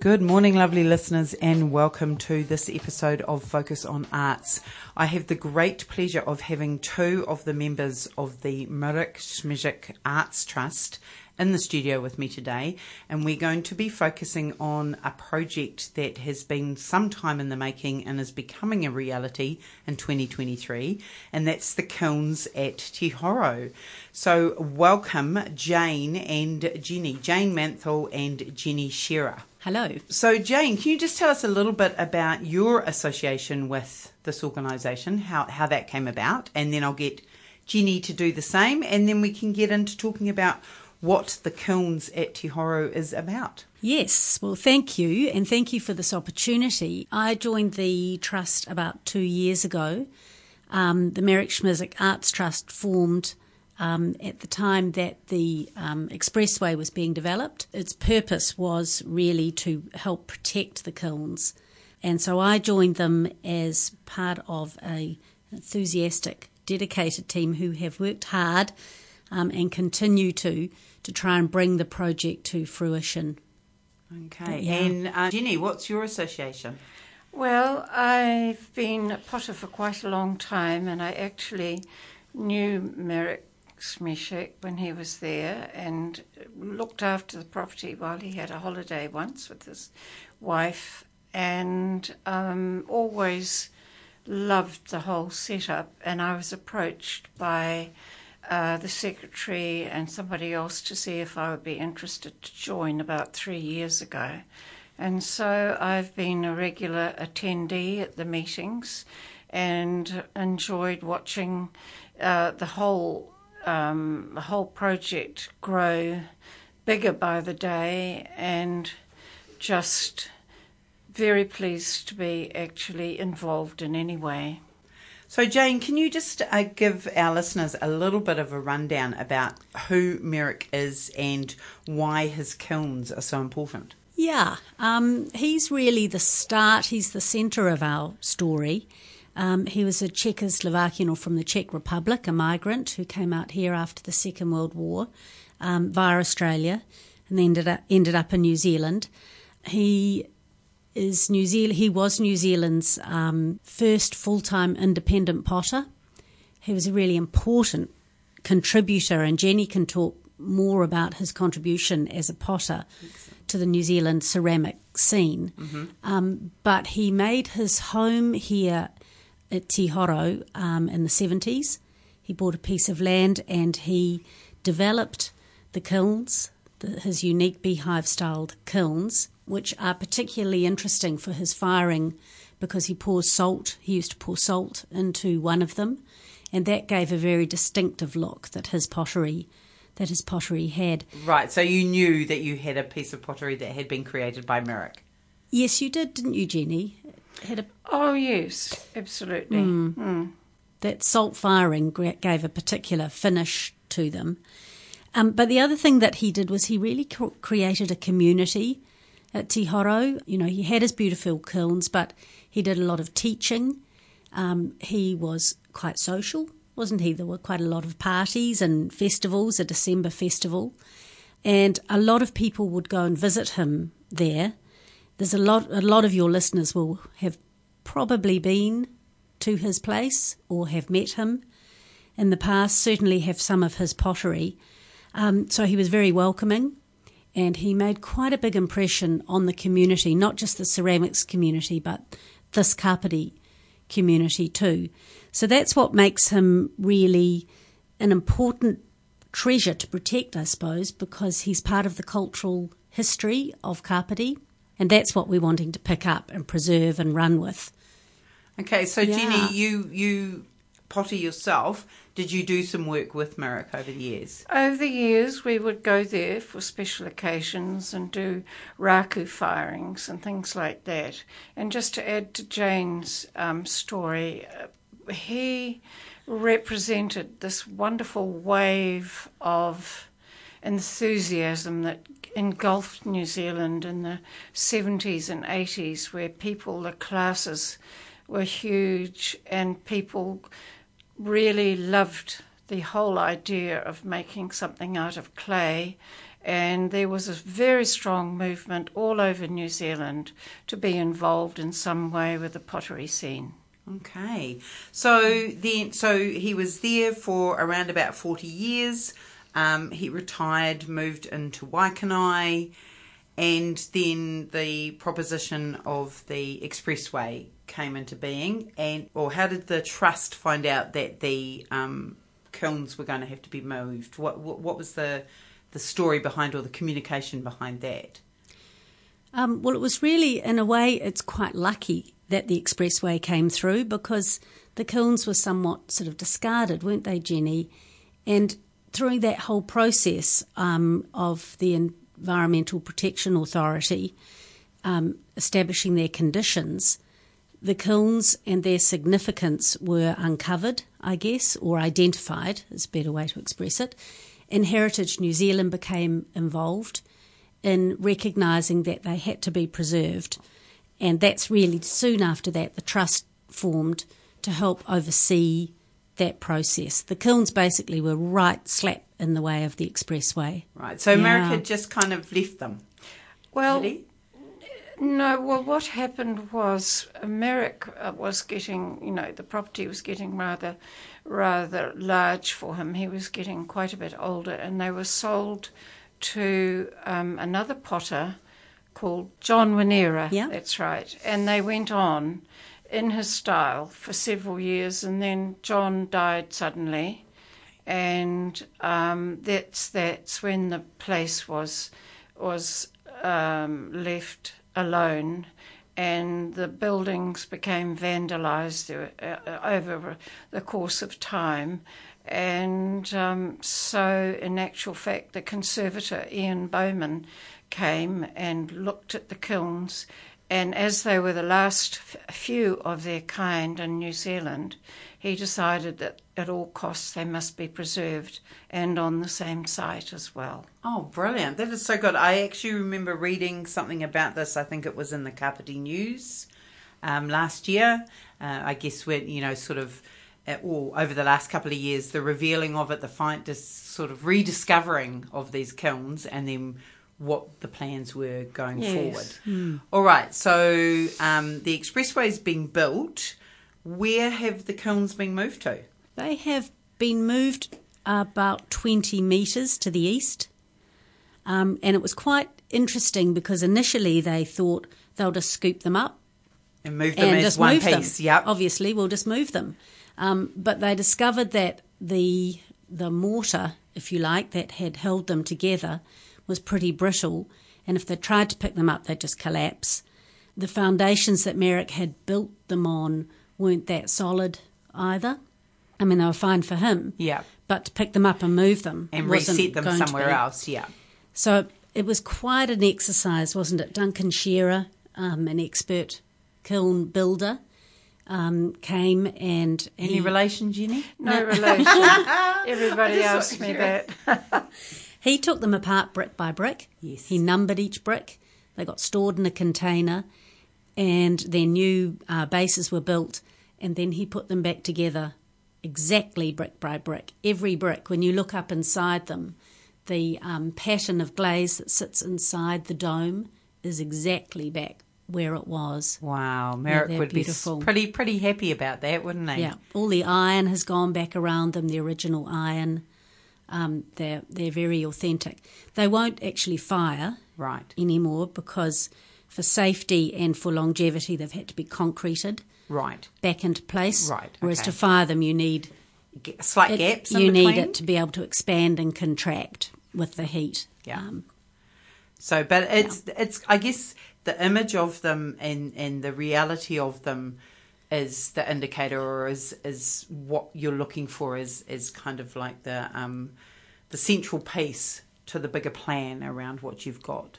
Good morning, lovely listeners, and welcome to this episode of Focus on Arts. I have the great pleasure of having two of the members of the Mirek Smíšek Arts Trust in the studio with me today, and we're going to be focusing on a project that has been some time in the making and is becoming a reality in 2023, and that's the kilns at Te Horo. So, welcome Jane and Jenny, Jane Manthel and Jenny Shearer. Hello. So, Jane, can you just tell us a little bit about your association with this organisation, how, how that came about, and then I'll get Jenny to do the same, and then we can get into talking about what the kilns at Te Horo is about. Yes, well, thank you, and thank you for this opportunity. I joined the trust about two years ago. Um, the Mirek Smíšek Arts Trust formed um, at the time that the um, expressway was being developed. Its purpose was really to help protect the kilns, and so I joined them as part of a enthusiastic, dedicated team who have worked hard um, and continue to to try and bring the project to fruition. Okay. Yeah. And uh, Jenny, what's your association? Well, I've been a potter for quite a long time, and I actually knew Mirek Smíšek when he was there and looked after the property while he had a holiday once with his wife, and um, always loved the whole setup. And I was approached by uh, the secretary and somebody else to see if I would be interested to join about three years ago. And so I've been a regular attendee at the meetings and enjoyed watching uh, the whole um, the whole project grow bigger by the day and just very pleased to be actually involved in any way. So, Jane, can you just uh, give our listeners a little bit of a rundown about who Mirek is and why his kilns are so important? Yeah, um, he's really the start, he's the centre of our story. Um, he was a Czechoslovakian or from the Czech Republic, a migrant who came out here after the Second World War um, via Australia and ended up, ended up in New Zealand. He is New Zealand. He was New Zealand's um, first full-time independent potter. He was a really important contributor, and Jenny can talk more about his contribution as a potter to the New Zealand ceramic scene. Mm-hmm. Um, but he made his home here at Te Horo um, in the 70s. He bought a piece of land and he developed the kilns, the, his unique beehive styled kilns, which are particularly interesting for his firing because he pours salt. He used to pour salt into one of them, and that gave a very distinctive look that his pottery that his pottery had. Right. So you knew that you had a piece of pottery that had been created by Mirek. Yes, you did, didn't you, Jenny? Had a oh yes, absolutely. Mm. Mm. That salt firing gave a particular finish to them. Um, but the other thing that he did was he really created a community at Te Horo. You know, he had his beautiful kilns, but he did a lot of teaching. Um, he was quite social, wasn't he? There were quite a lot of parties and festivals, a December festival, and a lot of people would go and visit him there. There's a lot. A lot of your listeners will have probably been to his place or have met him in the past. Certainly, have some of his pottery. Um, so he was very welcoming and he made quite a big impression on the community, not just the ceramics community, but this Kapiti community too. So that's what makes him really an important treasure to protect, I suppose, because he's part of the cultural history of Kapiti, and that's what we're wanting to pick up and preserve and run with. Okay, so yeah. Jenny, you you potter yourself. Did you do some work with Mirek over the years? Over the years, we would go there for special occasions and do raku firings and things like that. And just to add to Jane's um, story, uh, he represented this wonderful wave of enthusiasm that engulfed New Zealand in the 70s and 80s, where people, the classes, were huge and people really loved the whole idea of making something out of clay And there was a very strong movement all over New Zealand to be involved in some way with the pottery scene. Okay, so then, so he was there for around about forty years. Um, he retired, moved into Waikanae, and then the proposition of the expressway came into being. And or how did the trust find out that the um, kilns were going to have to be moved? What, what what was the the story behind or the communication behind that? Um, well, it was really, in a way, it's quite lucky that the expressway came through because the kilns were somewhat sort of discarded, weren't they, Jenny? And through that whole process um, of the Environmental Protection Authority um, establishing their conditions, the kilns and their significance were uncovered, I guess, or identified, is a better way to express it. And Heritage New Zealand became involved in recognising that they had to be preserved. And that's really soon after that the trust formed to help oversee that process. The kilns basically were right slap in the way of the expressway. Right. So America yeah. just kind of left them. Well, no. Well, what happened was Mirek was getting, you know, the property was getting rather, rather large for him. He was getting quite a bit older, and they were sold to um, another potter called John Winera. Yeah, that's right. And they went on in his style for several years, and then John died suddenly, and um, that's that's when the place was was um, left alone, and the buildings became vandalised uh, over the course of time. And um, so, in actual fact, the conservator Ian Bowman came and looked at the kilns and as they were the last few of their kind in New Zealand, he decided that at all costs they must be preserved and on the same site as well. Oh, brilliant. That is so good. I actually remember reading something about this. I think it was in the Kapiti News um, last year. Uh, I guess when, you know, sort of. Or over the last couple of years, the revealing of it, the find, this sort of rediscovering of these kilns, and then what the plans were going yes. forward. Mm. All right, so um, the expressway's been built. Where have the kilns been moved to? They have been moved about 20 metres to the east. Um, and it was quite interesting because initially they thought they'll just scoop them up and move them and as one piece. Yep. Obviously, we'll just move them. Um, but they discovered that the the mortar, if you like, that had held them together was pretty brittle, and if they tried to pick them up, they'd just collapse. The foundations that Mirek had built them on weren't that solid either. I mean, they were fine for him. Yeah. But to pick them up and move them and reset them somewhere else. Yeah. So it was quite an exercise, wasn't it? Duncan Shearer, um, an expert kiln builder, um, came and any he, relation, Jenny? No, no relation. Everybody asked me that. He took them apart brick by brick. Yes. He numbered each brick. They got stored in a container, and their new uh, bases were built. And then he put them back together exactly brick by brick. Every brick, when you look up inside them, the um, pattern of glaze that sits inside the dome is exactly back where it was. Wow, Mirek yeah, would beautiful. be pretty pretty happy about that, wouldn't he? Yeah, all the iron has gone back around them, the original iron. Um, they're they're very authentic. They won't actually fire right anymore because for safety and for longevity they've had to be concreted right back into place. Right. Okay. Whereas to fire them you need slight it, gaps. You need it to be able to expand and contract with the heat. Yeah. Um, so, but it's yeah. it's I guess the image of them and and the reality of them is the indicator or is is what you're looking for is is kind of like the um, the central piece to the bigger plan around what you've got.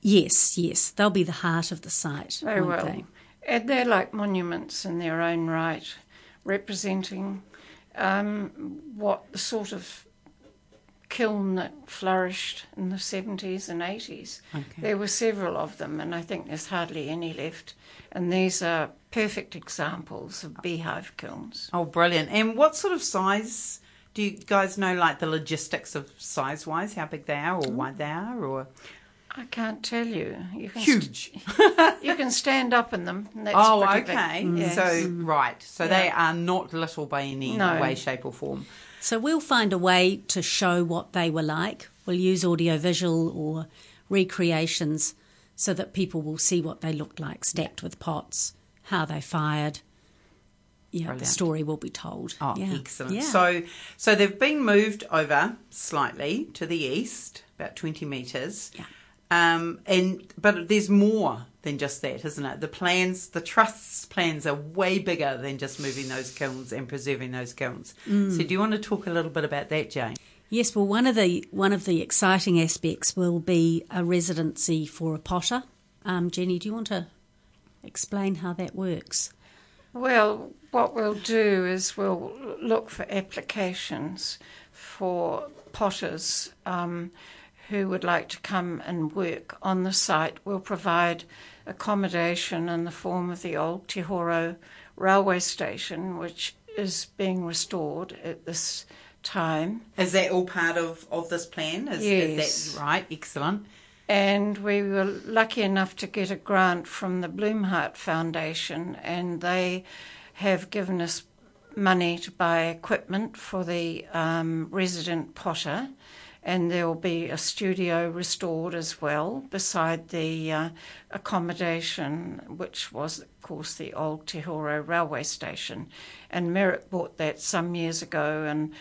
Yes, yes, they'll be the heart of the site. They will, they? and they're like monuments in their own right, representing um, what the sort of kiln that flourished in the 70s and 80s. Okay. There were several of them, and I think there's hardly any left. And these are perfect examples of beehive kilns. Oh, brilliant. And what sort of size Do you guys know like the logistics of size wise, how big they are or wide they are, or I can't tell you. You can huge? St- you can stand up in them. and That's oh, pretty big. okay. Yes. So right, so they are not little by any No. way, shape, or form. So we'll find a way to show what they were like. We'll use audiovisual or recreations so that people will see what they looked like stacked with pots, how they fired. Yeah, the story will be told. Oh, yeah. excellent. Yeah. So, so they've been moved over slightly to the east, about twenty meters. Yeah. Um, and but there's more than just that, isn't it? The plans, the trust's plans are way bigger than just moving those kilns and preserving those kilns. Mm. So, do you want to talk a little bit about that, Jane? Yes, well, one of the one of the exciting aspects will be a residency for a potter. Um, Jenny, do you want to explain how that works? Well, what we'll do is we'll look for applications for potters um, who would like to come and work on the site. We'll provide accommodation in the form of the old Te Horo railway station, which is being restored at this time. Is that all part of, of this plan? Is, Yes. is that right? Excellent. And we were lucky enough to get a grant from the Blumhardt Foundation, and they have given us money to buy equipment for the um, resident potter. And there will be a studio restored as well, beside the uh, accommodation, which was, of course, the old Te Horo railway station. And Mirek bought that some years ago and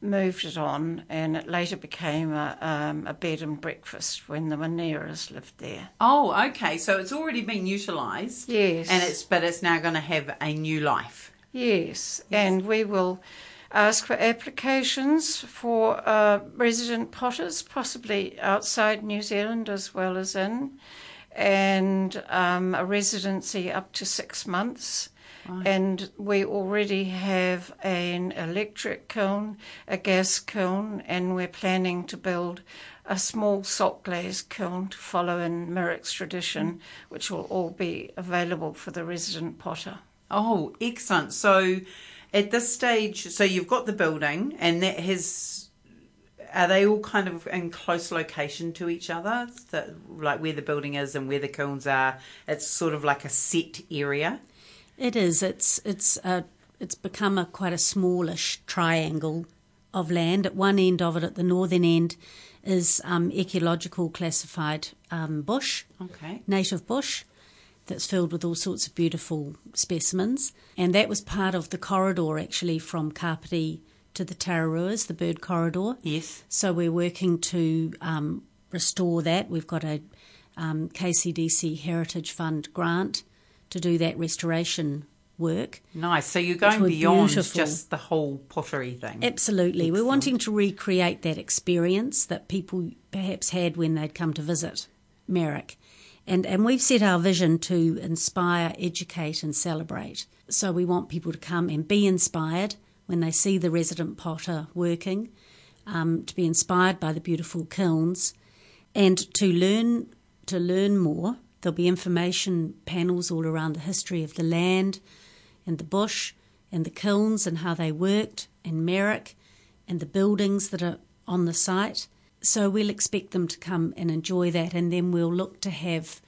moved it on, and it later became a, um, a bed and breakfast when the Maneras lived there. Oh, okay. So it's already been utilised. Yes. And it's but it's now going to have a new life. Yes, and we will ask for applications for uh, resident potters, possibly outside New Zealand as well as in, and um, a residency up to six months. And we already have an electric kiln, a gas kiln, and we're planning to build a small salt glaze kiln to follow in Mirek's tradition, which will all be available for the resident potter. Oh, excellent. So at this stage, so you've got the building and that has. Are they all kind of in close location to each other? Like where the building is and where the kilns are? It's sort of like a set area. It is. It's it's a it's become a quite a smallish triangle of land. At one end of it, at the northern end, is um, ecological classified um, bush, Okay. native bush, that's filled with all sorts of beautiful specimens. And that was part of the corridor actually from Kapiti to the Tararuas, the bird corridor. Yes. So we're working to um, restore that. We've got a um, KCDC Heritage Fund grant to do that restoration work. Nice. So you're going beyond beautiful. just the whole pottery thing. Absolutely. We're wanting to recreate that experience that people perhaps had when they'd come to visit Mirek. And, and we've set our vision to inspire, educate, and celebrate. So we want people to come and be inspired when they see the resident potter working, um, to be inspired by the beautiful kilns, and to learn to learn more. There'll be information panels all around the history of the land and the bush and the kilns and how they worked and Mirek and the buildings that are on the site. So we'll expect them to come and enjoy that and then we'll look to have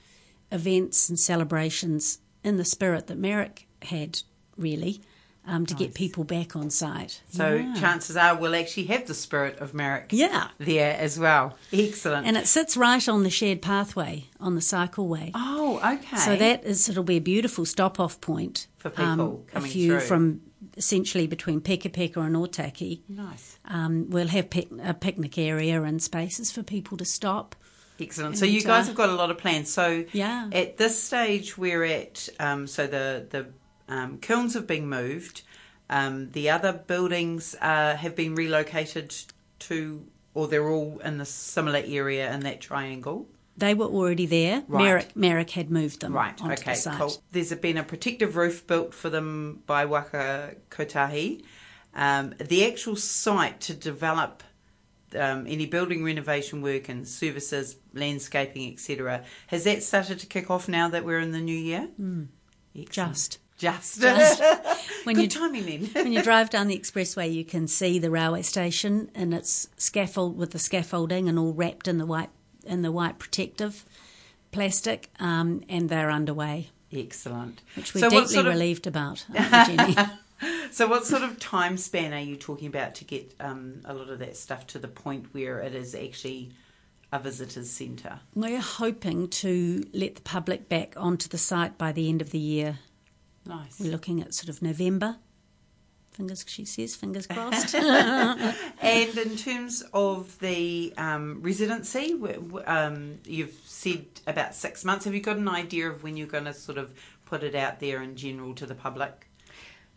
events and celebrations in the spirit that Mirek had really um, to get people back on site. so Yeah. chances are we'll actually have the spirit of Mirek Yeah. there as well. Excellent. And it sits right on the shared pathway on the cycleway. oh, okay. So that is it'll be a beautiful stop off point For people a coming few through. from essentially between Peka Peka and Otaki. nice. Um, we'll have pic- a picnic area and spaces for people to stop. Excellent. So you guys have got a lot of plans. So Yeah. at this stage, we're at um, so the the um, kilns have been moved. Um, the other buildings uh, have been relocated to, or they're all in the similar area in that triangle. They were already there. Right. Mirek, Mirek had moved them Right. okay. the. Cool. There's been a protective roof built for them by Waka Kotahi. Um, the actual site to develop um, any building renovation work and services, landscaping, etc. Has that started to kick off now that we're in the new year? Hmm. Just. Just, Just- when good you timing then. when you drive down the expressway, you can see the railway station and its scaffold with the scaffolding and all wrapped in the white in the white protective plastic, um, and they're underway, Excellent. which we're So deeply sort of- relieved about. Jenny? So, what sort of time span are you talking about to get um, a lot of that stuff to the point where it is actually a visitors centre? We're hoping to let the public back onto the site by the end of the year. Nice. We're looking at sort of November. Fingers, she says, fingers crossed. And in terms of the um, residency, w- w- um, you've said about six months. Have you got an idea of when you're going to sort of put it out there in general to the public?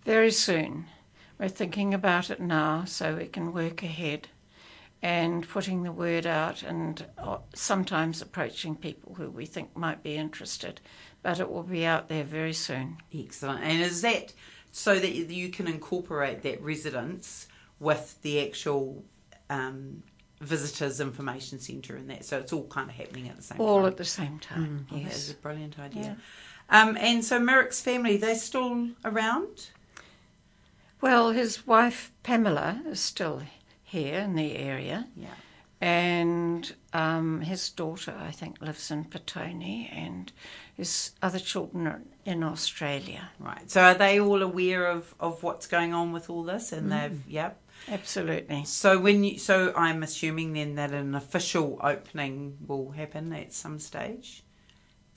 Very soon. We're thinking about it now so we can work ahead and putting the word out and uh, sometimes approaching people who we think might be interested. But it will be out there very soon. Excellent. And is that so that you can incorporate that residence with the actual um, visitors information centre and that? So it's all kind of happening at the same All time. at the same time. Oh, that is yes. a brilliant idea. Um, and so Mirek's family, they're still around? Well, his wife Pamela is still here in the area, Yeah. and um, his daughter, I think, lives in Petone, and his other children are in Australia. Right. So are they all aware of, of what's going on with all this? And they've, yep. Absolutely. So when you, so I'm assuming then that an official opening will happen at some stage,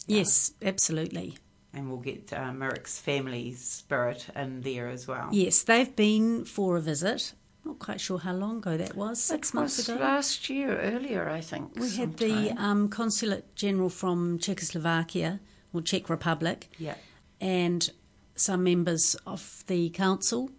yes, absolutely. and we'll get uh, Mirek's family spirit in there as well. Yes, they've been for a visit. Not quite sure how long ago that was. Six months was ago. last year, earlier, I think. We had the um, consulate general from Czechoslovakia or Czech Republic, Yeah. and some members of the council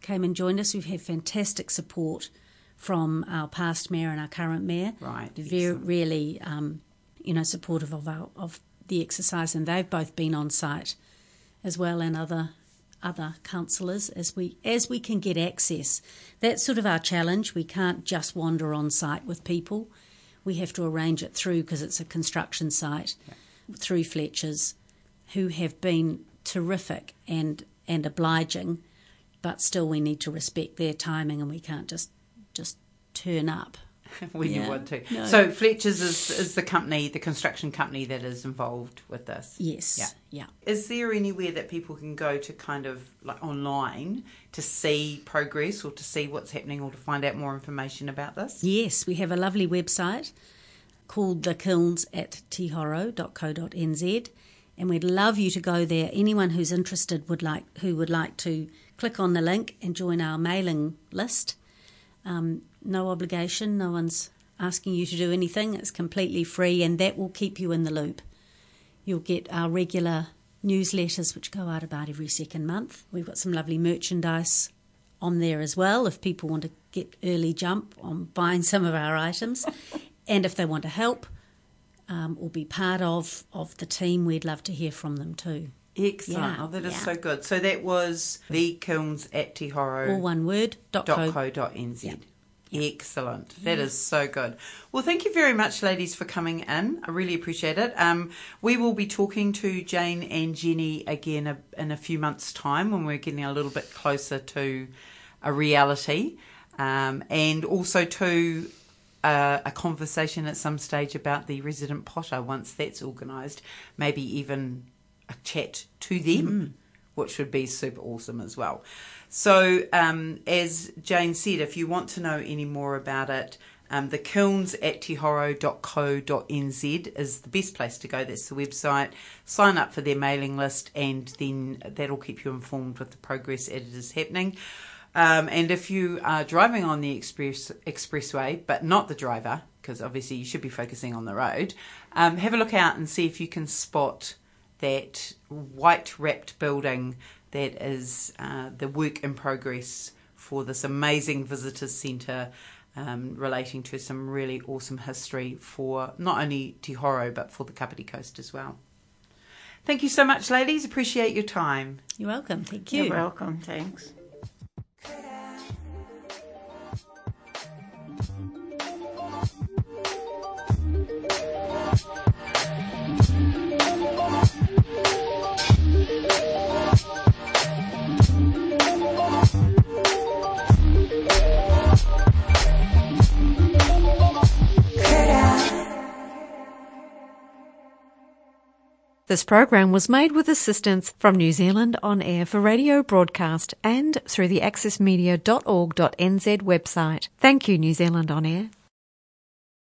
came and joined us. We've had fantastic support from our past mayor and our current mayor. Right, Very, really, um, you know, supportive of our of the exercise, and they've both been on site as well, and other other councillors as we as we can get access. That's sort of our challenge. We can't just wander on site with people. We have to arrange it through because it's a construction site through Fletcher's, who have been terrific and and obliging, but still we need to respect their timing and we can't just just turn up. when you want to. No. So Fletcher's is, is the company, the construction company that is involved with this. Yes. Yeah. Yeah. Is there anywhere that people can go to kind of like online to see progress or to see what's happening or to find out more information about this? Yes, we have a lovely website called the kilns at tehoro.co.nz and we'd love you to go there. Anyone who's interested would like who would like to click on the link and join our mailing list. Um, no obligation, no one's asking you to do anything. It's completely free and that will keep you in the loop. You'll get our regular newsletters which go out about every second month. We've got some lovely merchandise on there as well if people want to get early jump on buying some of our items. and if they want to help um, or be part of, of the team, we'd love to hear from them too. Excellent. Yeah, oh, that is yeah. so good. So that was the kilns at Te Horo. All one word, dot co. .co.nz. Yeah. Excellent. That is so good. Well, thank you very much, ladies, for coming in. I really appreciate it. Um, we will be talking to Jane and Jenny again a, in a few months' time when we're getting a little bit closer to a reality, um, and also to uh, a conversation at some stage about the resident potter once that's organised. Maybe even a chat to them, which would be super awesome as well. So, um, as Jane said, if you want to know any more about it, um, the kilns at tehoro.co.nz is the best place to go. That's the website. Sign up for their mailing list, and then that'll keep you informed with the progress as it is happening. Um, and if you are driving on the express expressway, but not the driver, because obviously you should be focusing on the road, um, have a look out and see if you can spot that white wrapped building that is uh, the work in progress for this amazing visitors centre um, relating to some really awesome history for not only Te Horo but for the Kapiti Coast as well. Thank you so much, ladies. Appreciate your time. You're welcome. Thank you. You're welcome, thanks. This program was made with assistance from New Zealand On Air for radio broadcast and through the accessmedia.org.nz website. Thank you, New Zealand On Air.